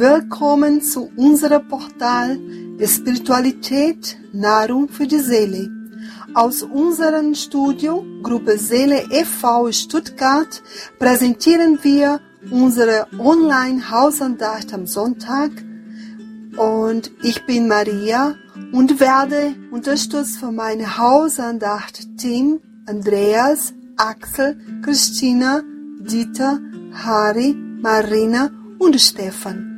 Willkommen zu unserem Portal Spiritualität, Nahrung für die Seele. Aus unserem Studio Gruppe Seele e.V. Stuttgart präsentieren wir unsere Online-Hausandacht am Sonntag und ich bin Maria und werde unterstützt von meinem Hausandacht-Team Andreas, Axel, Christina, Dieter, Harry, Marina und Stefan.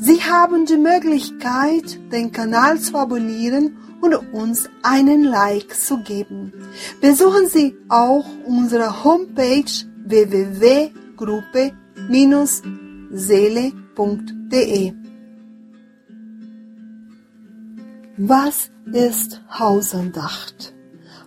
Sie haben die Möglichkeit, den Kanal zu abonnieren und uns einen Like zu geben. Besuchen Sie auch unsere Homepage www.gruppe-seele.de. Was ist Hausandacht?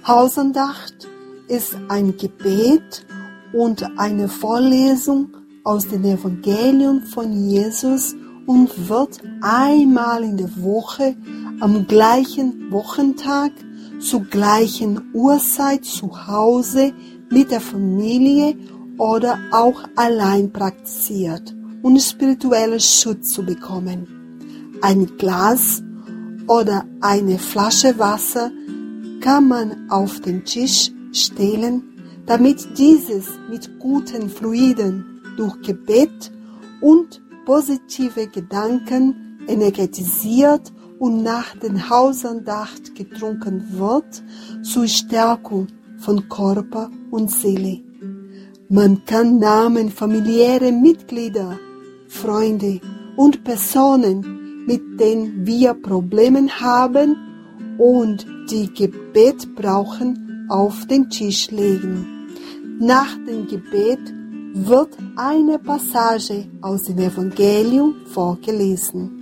Hausandacht ist ein Gebet und eine Vorlesung aus dem Evangelium von Jesus und wird einmal in der Woche am gleichen Wochentag zur gleichen Uhrzeit zu Hause mit der Familie oder auch allein praktiziert, um spirituellen Schutz zu bekommen. Ein Glas oder eine Flasche Wasser kann man auf den Tisch stellen, damit dieses mit guten Fluiden durch Gebet und positive Gedanken energetisiert und nach den Hausandacht getrunken wird zur Stärkung von Körper und Seele. Man kann Namen familiäre Mitglieder, Freunde und Personen, mit denen wir Probleme haben und die Gebet brauchen, auf den Tisch legen. Nach dem Gebet wird eine Passage aus dem Evangelium vorgelesen.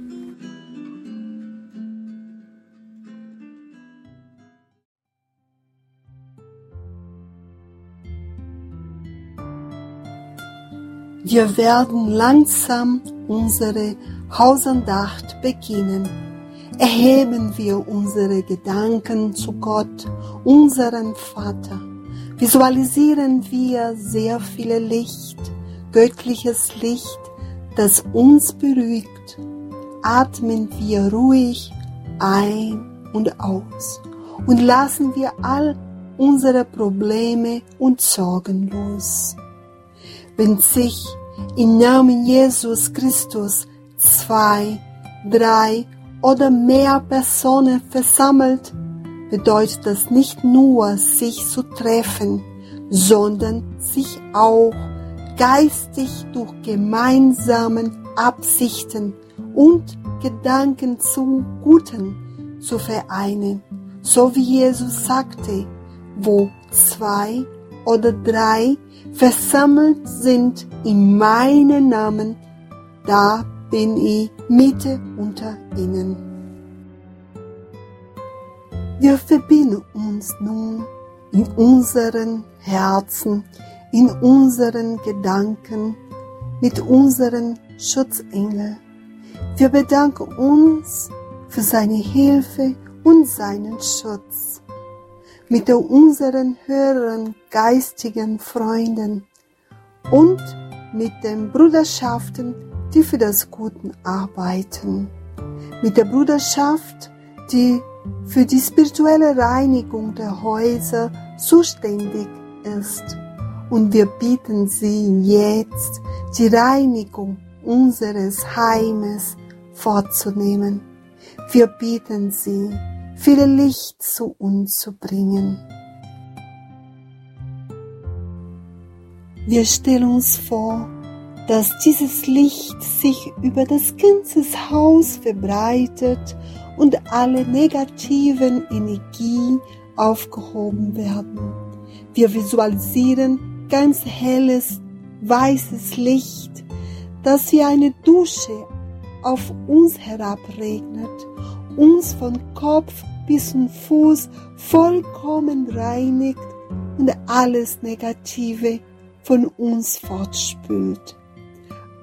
Wir werden langsam unsere Hausandacht beginnen. Erheben wir unsere Gedanken zu Gott, unseren Vater visualisieren wir sehr viel Licht, göttliches Licht, das uns beruhigt. Atmen wir ruhig ein und aus und lassen wir all unsere Probleme und Sorgen los. Wenn sich im Namen Jesus Christus zwei, drei oder mehr Personen versammelt, bedeutet das nicht nur sich zu treffen, sondern sich auch geistig durch gemeinsamen Absichten und Gedanken zum Guten zu vereinen, so wie Jesus sagte, wo zwei oder drei versammelt sind in meinem Namen, da bin ich Mitte unter ihnen. Wir verbinden uns nun in unseren Herzen, in unseren Gedanken mit unseren Schutzengel. Wir bedanken uns für seine Hilfe und seinen Schutz. Mit unseren höheren geistigen Freunden und mit den Bruderschaften, die für das Gute arbeiten. Mit der Bruderschaft, die für die spirituelle Reinigung der Häuser zuständig ist. Und wir bitten Sie jetzt, die Reinigung unseres Heimes vorzunehmen. Wir bitten Sie, viel Licht zu uns zu bringen. Wir stellen uns vor, dass dieses Licht sich über das ganze Haus verbreitet und alle negativen Energien aufgehoben werden. Wir visualisieren ganz helles, weißes Licht, das wie eine Dusche auf uns herabregnet, uns von Kopf bis zum Fuß vollkommen reinigt und alles Negative von uns fortspült.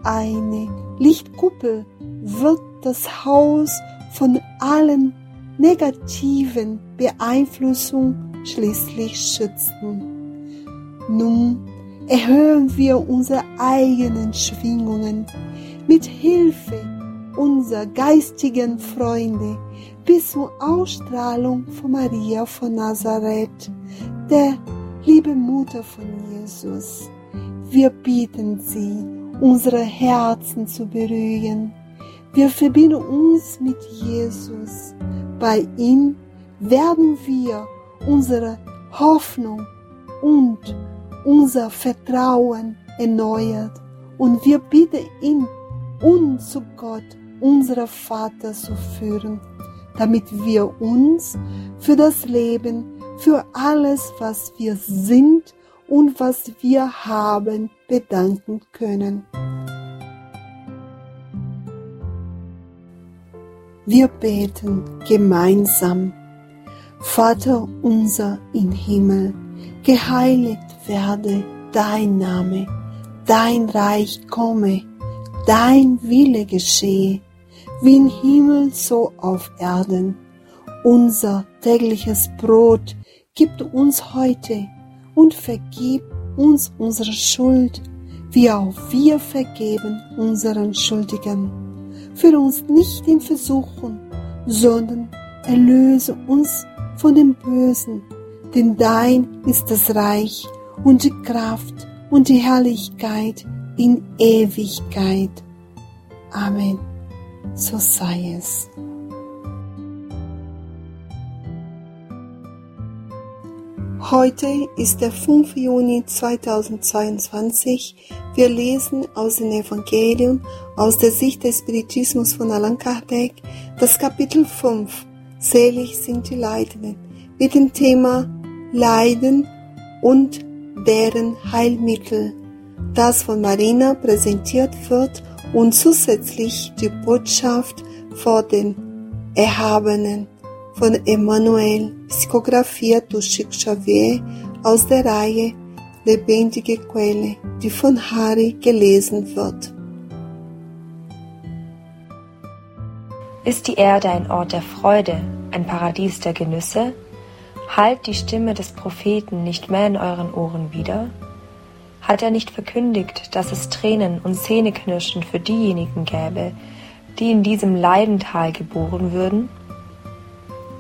Eine Lichtkuppel wird das Haus von allen negativen Beeinflussungen schließlich schützen. Nun erhöhen wir unsere eigenen Schwingungen mit Hilfe unserer geistigen Freunde bis zur Ausstrahlung von Maria von Nazareth, der liebe Mutter von Jesus. Wir bieten Sie, unsere Herzen zu berühren. Wir verbinden uns mit Jesus. Bei ihm werden wir unsere Hoffnung und unser Vertrauen erneuert und wir bitten ihn, uns zu Gott, unser Vater, zu führen, damit wir uns für das Leben, für alles, was wir sind und was wir haben, bedanken können. Wir beten gemeinsam. Vater unser im Himmel, geheiligt werde dein Name, dein Reich komme, dein Wille geschehe, wie im Himmel so auf Erden. Unser tägliches Brot gib uns heute und vergib uns unsere Schuld, wie auch wir vergeben unseren Schuldigen. Führe uns nicht in Versuchung, sondern erlöse uns von dem Bösen, denn dein ist das Reich und die Kraft und die Herrlichkeit in Ewigkeit. Amen. So sei es. Heute ist der 5. Juni 2022. Wir lesen aus dem Evangelium aus der Sicht des Spiritismus von Allan Kardec das Kapitel 5. Selig sind die Leidenden mit dem Thema Leiden und deren Heilmittel, das von Marina präsentiert wird und zusätzlich die Botschaft vor dem Erhabenen von Emmanuel, psychografiert durch Chic Xavier aus der Reihe Lebendige Quelle, die von Harry gelesen wird. Ist die Erde ein Ort der Freude, ein Paradies der Genüsse? Halt die Stimme des Propheten nicht mehr in euren Ohren wieder? Hat er nicht verkündigt, dass es Tränen und Zähneknirschen für diejenigen gäbe, die in diesem Leidental geboren würden?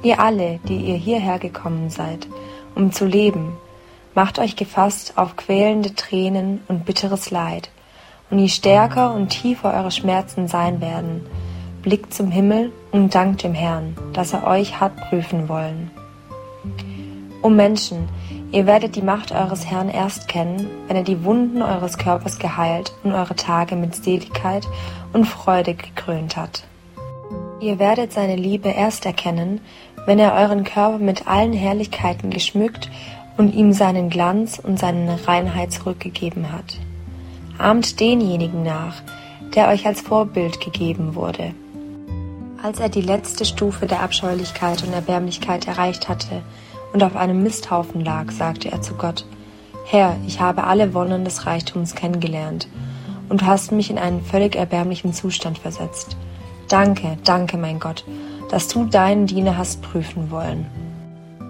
Ihr alle, die ihr hierher gekommen seid, um zu leben, macht euch gefasst auf quälende Tränen und bitteres Leid, und je stärker und tiefer eure Schmerzen sein werden, blickt zum Himmel und dankt dem Herrn, dass er euch hat prüfen wollen. O Menschen, ihr werdet die Macht eures Herrn erst kennen, wenn er die Wunden eures Körpers geheilt und eure Tage mit Seligkeit und Freude gekrönt hat. Ihr werdet seine Liebe erst erkennen, wenn er euren Körper mit allen Herrlichkeiten geschmückt und ihm seinen Glanz und seine Reinheit zurückgegeben hat. Ahmt denjenigen nach, der euch als Vorbild gegeben wurde. Als er die letzte Stufe der Abscheulichkeit und Erbärmlichkeit erreicht hatte, und auf einem Misthaufen lag, sagte er zu Gott, Herr, ich habe alle Wonnen des Reichtums kennengelernt, und du hast mich in einen völlig erbärmlichen Zustand versetzt. Danke, danke, mein Gott, dass du deinen Diener hast prüfen wollen.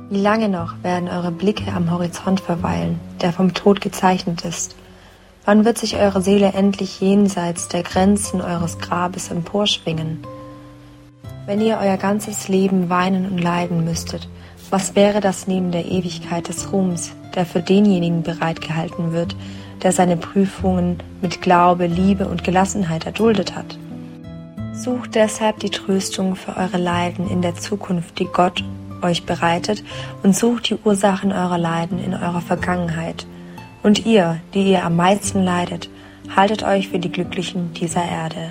Wie lange noch werden eure Blicke am Horizont verweilen, der vom Tod gezeichnet ist? Wann wird sich eure Seele endlich jenseits der Grenzen eures Grabes emporschwingen? Wenn ihr euer ganzes Leben weinen und leiden müsstet, was wäre das neben der Ewigkeit des Ruhms, der für denjenigen bereitgehalten wird, der seine Prüfungen mit Glaube, Liebe und Gelassenheit erduldet hat? Sucht deshalb die Tröstung für eure Leiden in der Zukunft, die Gott euch bereitet, und sucht die Ursachen eurer Leiden in eurer Vergangenheit. Und ihr, die ihr am meisten leidet, haltet euch für die Glücklichen dieser Erde.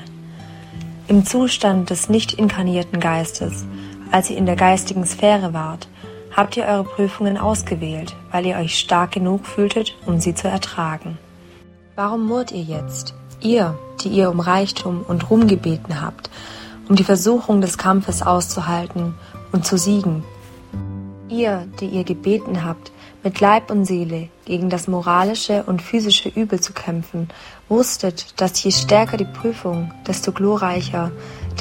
Im Zustand des nicht inkarnierten Geistes, als ihr in der geistigen Sphäre wart, habt ihr eure Prüfungen ausgewählt, weil ihr euch stark genug fühltet, um sie zu ertragen. Warum murrt ihr jetzt? Ihr, die ihr um Reichtum und Ruhm gebeten habt, um die Versuchung des Kampfes auszuhalten und zu siegen. Ihr, die ihr gebeten habt, mit Leib und Seele gegen das moralische und physische Übel zu kämpfen, wusstet, dass je stärker die Prüfung, desto glorreicher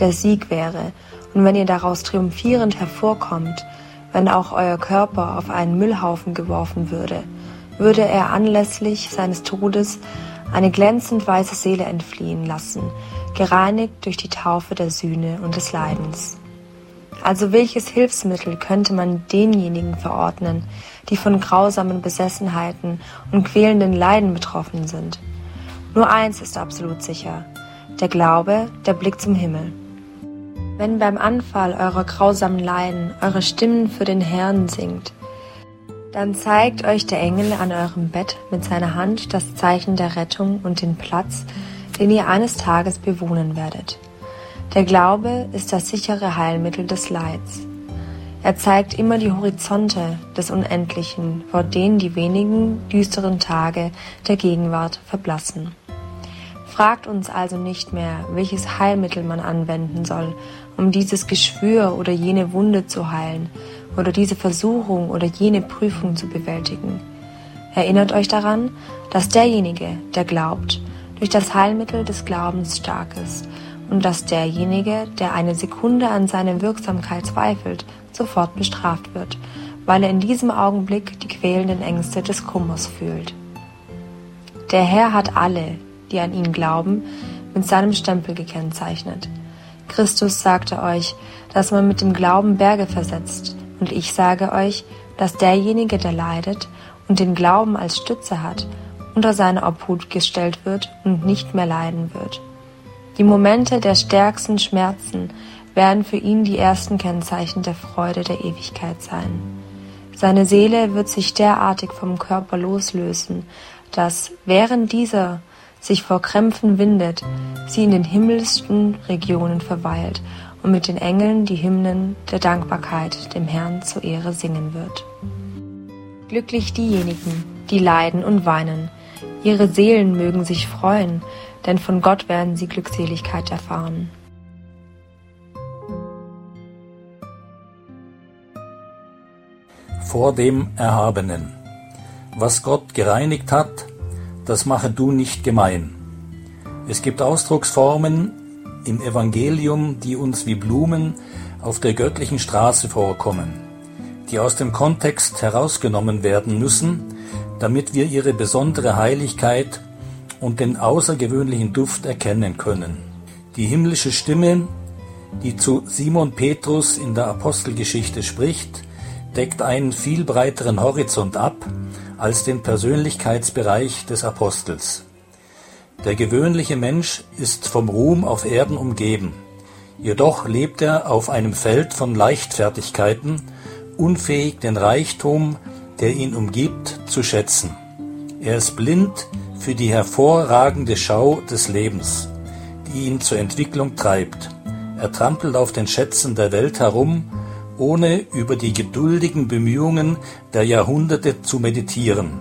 der Sieg wäre, und wenn ihr daraus triumphierend hervorkommt, wenn auch euer Körper auf einen Müllhaufen geworfen würde, würde er anlässlich seines Todes eine glänzend weiße Seele entfliehen lassen, gereinigt durch die Taufe der Sühne und des Leidens. Also welches Hilfsmittel könnte man denjenigen verordnen, die von grausamen Besessenheiten und quälenden Leiden betroffen sind? Nur eins ist absolut sicher, der Glaube, der Blick zum Himmel. Wenn beim Anfall eurer grausamen Leiden eure Stimmen für den Herrn singt, dann zeigt euch der Engel an eurem Bett mit seiner Hand das Zeichen der Rettung und den Platz, den ihr eines Tages bewohnen werdet. Der Glaube ist das sichere Heilmittel des Leids. Er zeigt immer die Horizonte des Unendlichen, vor denen die wenigen düsteren Tage der Gegenwart verblassen. Fragt uns also nicht mehr, welches Heilmittel man anwenden soll, um dieses Geschwür oder jene Wunde zu heilen oder diese Versuchung oder jene Prüfung zu bewältigen. Erinnert euch daran, dass derjenige, der glaubt, durch das Heilmittel des Glaubens stark ist und dass derjenige, der eine Sekunde an seine Wirksamkeit zweifelt, sofort bestraft wird, weil er in diesem Augenblick die quälenden Ängste des Kummers fühlt. Der Herr hat alle, die an ihn glauben, mit seinem Stempel gekennzeichnet. Christus sagte euch, dass man mit dem Glauben Berge versetzt, und ich sage euch, dass derjenige, der leidet und den Glauben als Stütze hat, unter seine Obhut gestellt wird und nicht mehr leiden wird. Die Momente der stärksten Schmerzen werden für ihn die ersten Kennzeichen der Freude der Ewigkeit sein. Seine Seele wird sich derartig vom Körper loslösen, dass während dieser sich vor Krämpfen windet, sie in den himmlischsten Regionen verweilt und mit den Engeln die Hymnen der Dankbarkeit dem Herrn zur Ehre singen wird. Glücklich diejenigen, die leiden und weinen, ihre Seelen mögen sich freuen, denn von Gott werden sie Glückseligkeit erfahren. Vor dem Erhabenen. Was Gott gereinigt hat, das mache du nicht gemein. Es gibt Ausdrucksformen im Evangelium, die uns wie Blumen auf der göttlichen Straße vorkommen, die aus dem Kontext herausgenommen werden müssen, damit wir ihre besondere Heiligkeit und den außergewöhnlichen Duft erkennen können. Die himmlische Stimme, die zu Simon Petrus in der Apostelgeschichte spricht, deckt einen viel breiteren Horizont ab als den Persönlichkeitsbereich des Apostels. Der gewöhnliche Mensch ist vom Ruhm auf Erden umgeben, jedoch lebt er auf einem Feld von Leichtfertigkeiten, unfähig den Reichtum, der ihn umgibt, zu schätzen. Er ist blind für die hervorragende Schau des Lebens, die ihn zur Entwicklung treibt. Er trampelt auf den Schätzen der Welt herum ohne über die geduldigen Bemühungen der Jahrhunderte zu meditieren,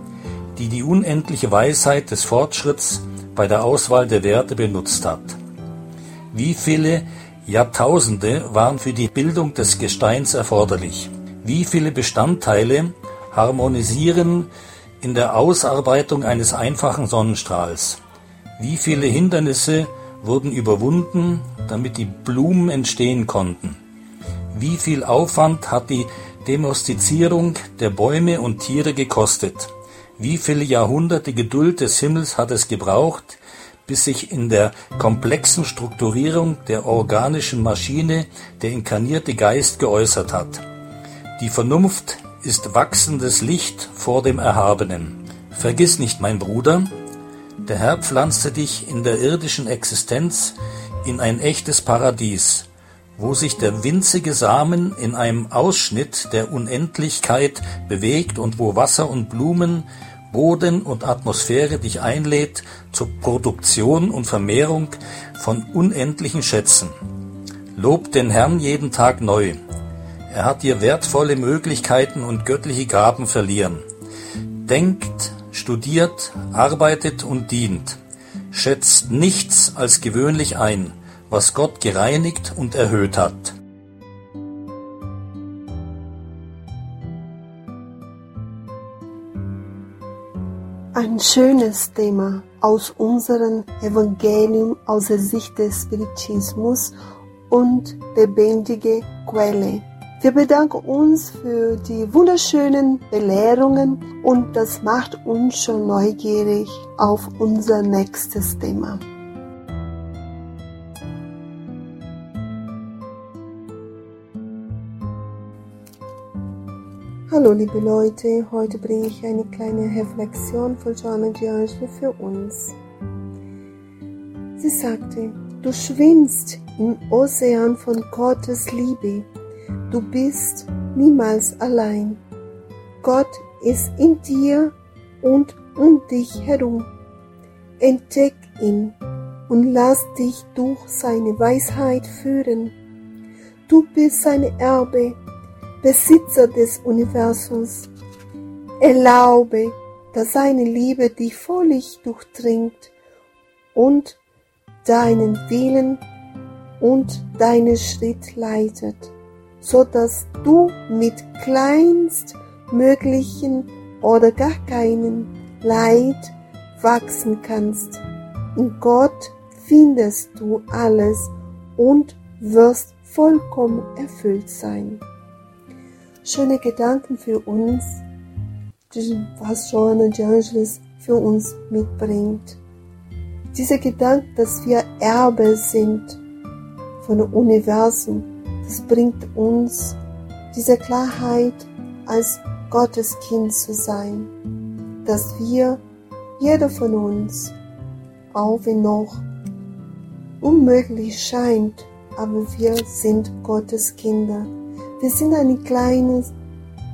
die die unendliche Weisheit des Fortschritts bei der Auswahl der Werte benutzt hat. Wie viele Jahrtausende waren für die Bildung des Gesteins erforderlich? Wie viele Bestandteile harmonisieren in der Ausarbeitung eines einfachen Sonnenstrahls? Wie viele Hindernisse wurden überwunden, damit die Blumen entstehen konnten? Wie viel Aufwand hat die Domestizierung der Bäume und Tiere gekostet? Wie viele Jahrhunderte Geduld des Himmels hat es gebraucht, bis sich in der komplexen Strukturierung der organischen Maschine der inkarnierte Geist geäußert hat? Die Vernunft ist wachsendes Licht vor dem Erhabenen. Vergiss nicht, mein Bruder, der Herr pflanzte dich in der irdischen Existenz in ein echtes Paradies, wo sich der winzige Samen in einem Ausschnitt der Unendlichkeit bewegt und wo Wasser und Blumen, Boden und Atmosphäre dich einlädt zur Produktion und Vermehrung von unendlichen Schätzen. Lob den Herrn jeden Tag neu. Er hat dir wertvolle Möglichkeiten und göttliche Gaben verliehen. Denkt, studiert, arbeitet und dient. Schätzt nichts als gewöhnlich ein was Gott gereinigt und erhöht hat. Ein schönes Thema aus unserem Evangelium aus der Sicht des Spiritismus und lebendige Quelle Wir bedanken uns für die wunderschönen Belehrungen und das macht uns schon neugierig auf unser nächstes Thema. Hallo liebe Leute, heute bringe ich eine kleine Reflexion von Joanna D'Angelo für uns. Sie sagte, du schwimmst im Ozean von Gottes Liebe Du bist niemals allein. Gott ist in dir und um dich herum. Entdeck ihn und lass dich durch seine Weisheit führen. Du bist seine Erbe, Besitzer des Universums. Erlaube, dass seine Liebe dich völlig durchdringt und deinen Willen und deinen Schritt leitet so dass du mit kleinstmöglichen oder gar keinen Leid wachsen kannst. In Gott findest du alles und wirst vollkommen erfüllt sein. Schöne Gedanken für uns, was Joanna de Angelis für uns mitbringt. Diese Gedanken, dass wir Erbe sind von dem Universum, das bringt uns diese Klarheit, als Gottes Kind zu sein, dass wir, jeder von uns, auch wenn noch unmöglich scheint, aber wir sind Gottes Kinder. Wir sind ein kleines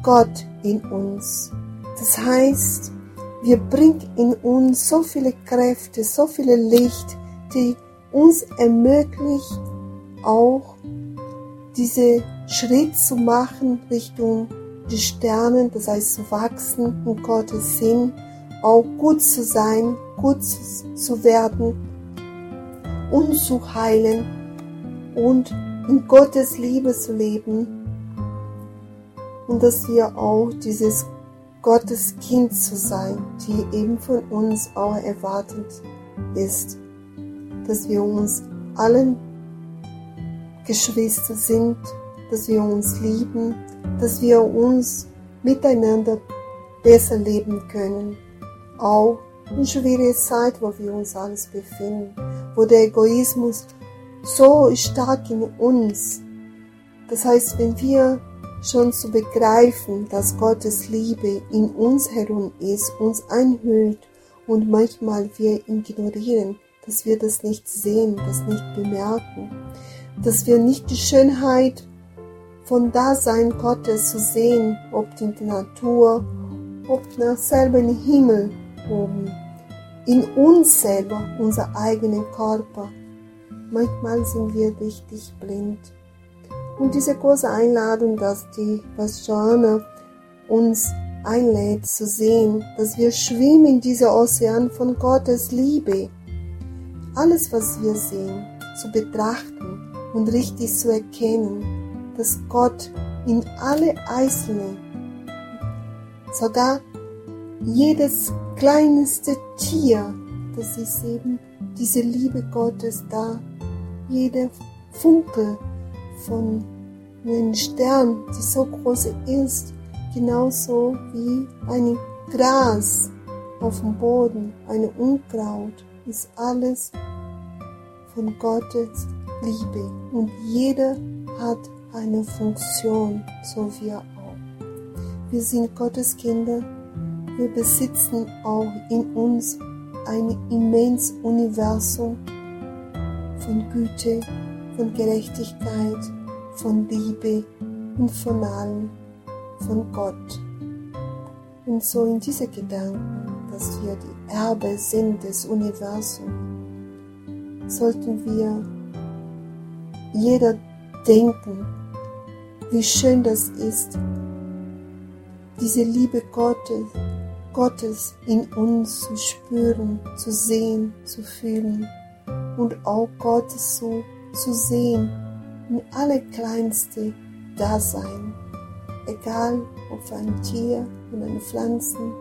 Gott in uns. Das heißt, wir bringen in uns so viele Kräfte, so viele Licht, die uns ermöglicht, auch diese Schritt zu machen Richtung die Sterne, das heißt zu wachsen in Gottes Sinn, auch gut zu sein, gut zu werden und zu heilen und in Gottes Liebe zu leben und dass wir auch dieses Gottes Kind zu sein, die eben von uns auch erwartet ist, dass wir uns allen Geschwister sind, dass wir uns lieben, dass wir uns miteinander besser leben können. Auch in schwieriger Zeit, wo wir uns alles befinden, wo der Egoismus so stark in uns. Das heißt, wenn wir schon zu begreifen, dass Gottes Liebe in uns herum ist, uns einhüllt und manchmal wir ignorieren, dass wir das nicht sehen, das nicht bemerken, dass wir nicht die Schönheit von Dasein Gottes zu sehen, ob in der Natur, ob nach selber im Himmel oben, in uns selber, unser eigenen Körper. Manchmal sind wir richtig blind. Und diese große Einladung, dass die, was Joanna uns einlädt zu sehen, dass wir schwimmen in dieser Ozean von Gottes Liebe. Alles, was wir sehen, zu betrachten und richtig zu erkennen, dass Gott in alle Einzelne, sogar jedes kleinste Tier, das ist eben diese Liebe Gottes da, jeder Funke von einem Stern, die so groß ist, genauso wie ein Gras auf dem Boden, eine Unkraut, ist alles von Gottes Liebe und jeder hat eine Funktion, so wir auch. Wir sind Gottes Kinder, wir besitzen auch in uns ein immens Universum von Güte, von Gerechtigkeit, von Liebe und von allem, von Gott. Und so in diese Gedanken, dass wir die Erbe sind des Universums, sollten wir jeder denken, wie schön das ist, diese Liebe Gottes, Gottes in uns zu spüren, zu sehen, zu fühlen und auch Gottes so zu sehen in alle kleinste Dasein, egal ob ein Tier und eine Pflanzen,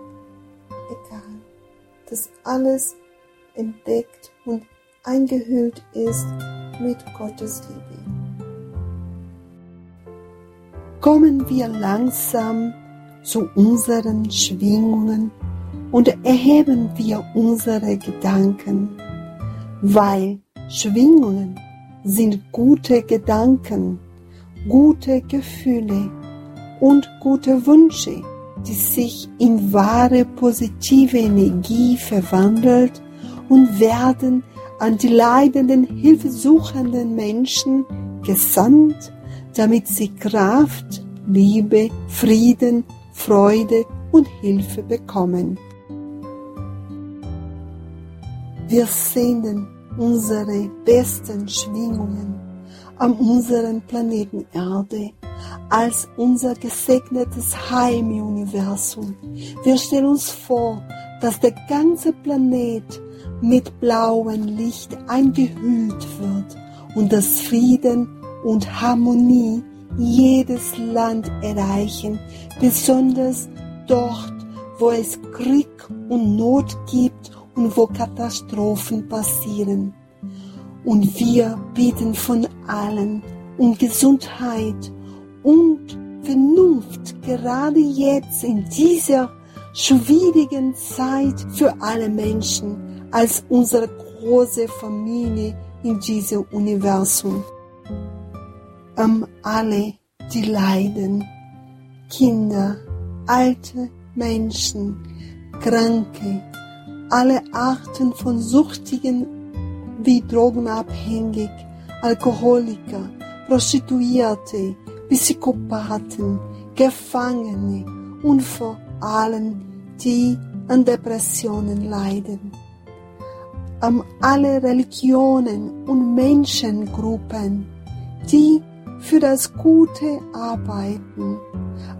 egal, dass alles entdeckt und eingehüllt ist mit Gottes Liebe. kommen wir langsam zu unseren Schwingungen und erheben wir unsere Gedanken, weil Schwingungen sind gute Gedanken, gute Gefühle und gute Wünsche, die sich in wahre positive Energie verwandelt und werden an die leidenden, hilfesuchenden Menschen gesandt, damit sie Kraft, Liebe, Frieden, Freude und Hilfe bekommen. Wir senden unsere besten Schwingungen an unseren Planeten Erde als unser gesegnetes Heim im Universum. Wir stellen uns vor, dass der ganze Planet mit blauem Licht eingehüllt wird und dass Frieden und Harmonie jedes Land erreichen, besonders dort, wo es Krieg und Not gibt und wo Katastrophen passieren. Und wir bitten von allen um Gesundheit und Vernunft, gerade jetzt in dieser schwierigen Zeit für alle Menschen als unsere große Familie in diesem Universum. Um alle, die leiden, Kinder, alte Menschen, Kranke, alle Arten von Suchtigen wie Drogenabhängig, Alkoholiker, Prostituierte, Psychopathen, Gefangene und vor allem die an Depressionen leiden. An alle Religionen und Menschengruppen, die für das Gute arbeiten,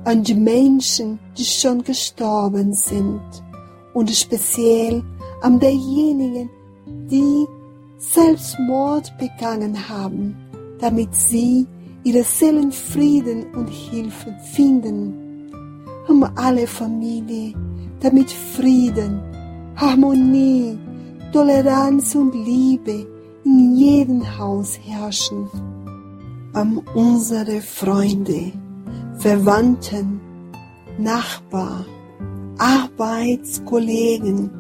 an die Menschen, die schon gestorben sind und speziell an derjenigen, die Selbstmord begangen haben, damit sie ihre Seelenfrieden und Hilfe finden. Um alle Familie, damit Frieden, Harmonie, Toleranz und Liebe in jedem Haus herrschen. Um unsere Freunde, Verwandten, Nachbarn, Arbeitskollegen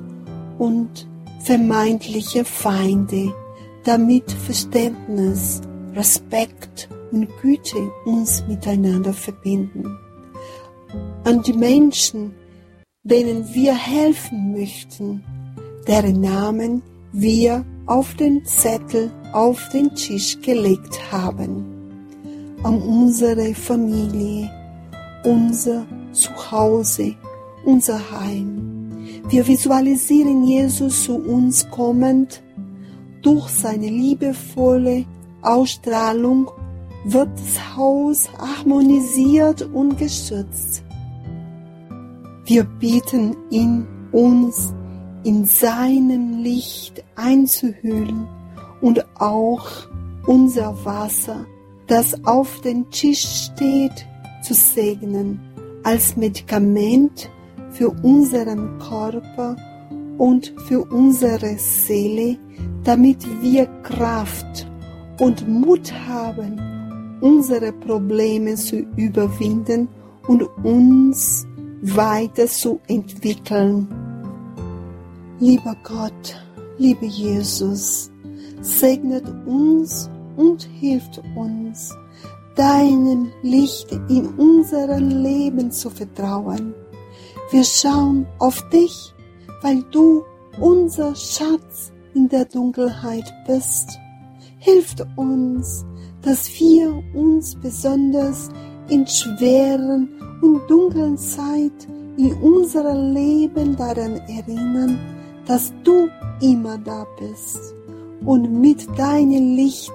und vermeintliche Feinde, damit Verständnis, Respekt und Güte uns miteinander verbinden. An die Menschen, denen wir helfen möchten, deren Namen wir auf den Zettel auf den Tisch gelegt haben. An unsere Familie, unser Zuhause, unser Heim. Wir visualisieren Jesus zu uns kommend. Durch seine liebevolle Ausstrahlung wird das Haus harmonisiert und geschützt. Wir bitten ihn, uns in seinem Licht einzuhüllen und auch unser Wasser, das auf dem Tisch steht, zu segnen als Medikament für unseren Körper und für unsere Seele, damit wir Kraft und Mut haben, unsere Probleme zu überwinden und uns weiter zu entwickeln. Lieber Gott, lieber Jesus, segnet uns und hilft uns, deinem Licht in unserem Leben zu vertrauen wir schauen auf dich, weil du unser Schatz in der Dunkelheit bist. Hilft uns, dass wir uns besonders in schweren und dunklen Zeit in unserem Leben daran erinnern, dass du immer da bist und mit deinem Licht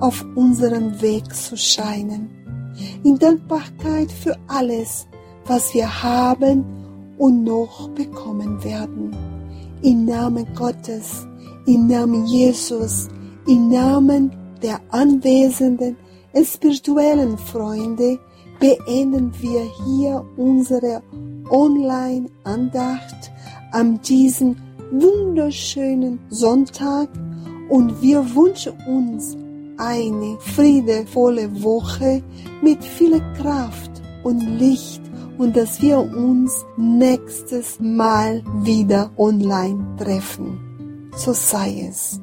auf unserem Weg zu scheinen. In Dankbarkeit für alles, was wir haben und noch bekommen werden. Im Namen Gottes, im Namen Jesus, im Namen der anwesenden spirituellen Freunde beenden wir hier unsere Online-Andacht an diesem wunderschönen Sonntag und wir wünschen uns eine friedevolle Woche mit viel Kraft und Licht und dass wir uns nächstes Mal wieder online treffen. So sei es.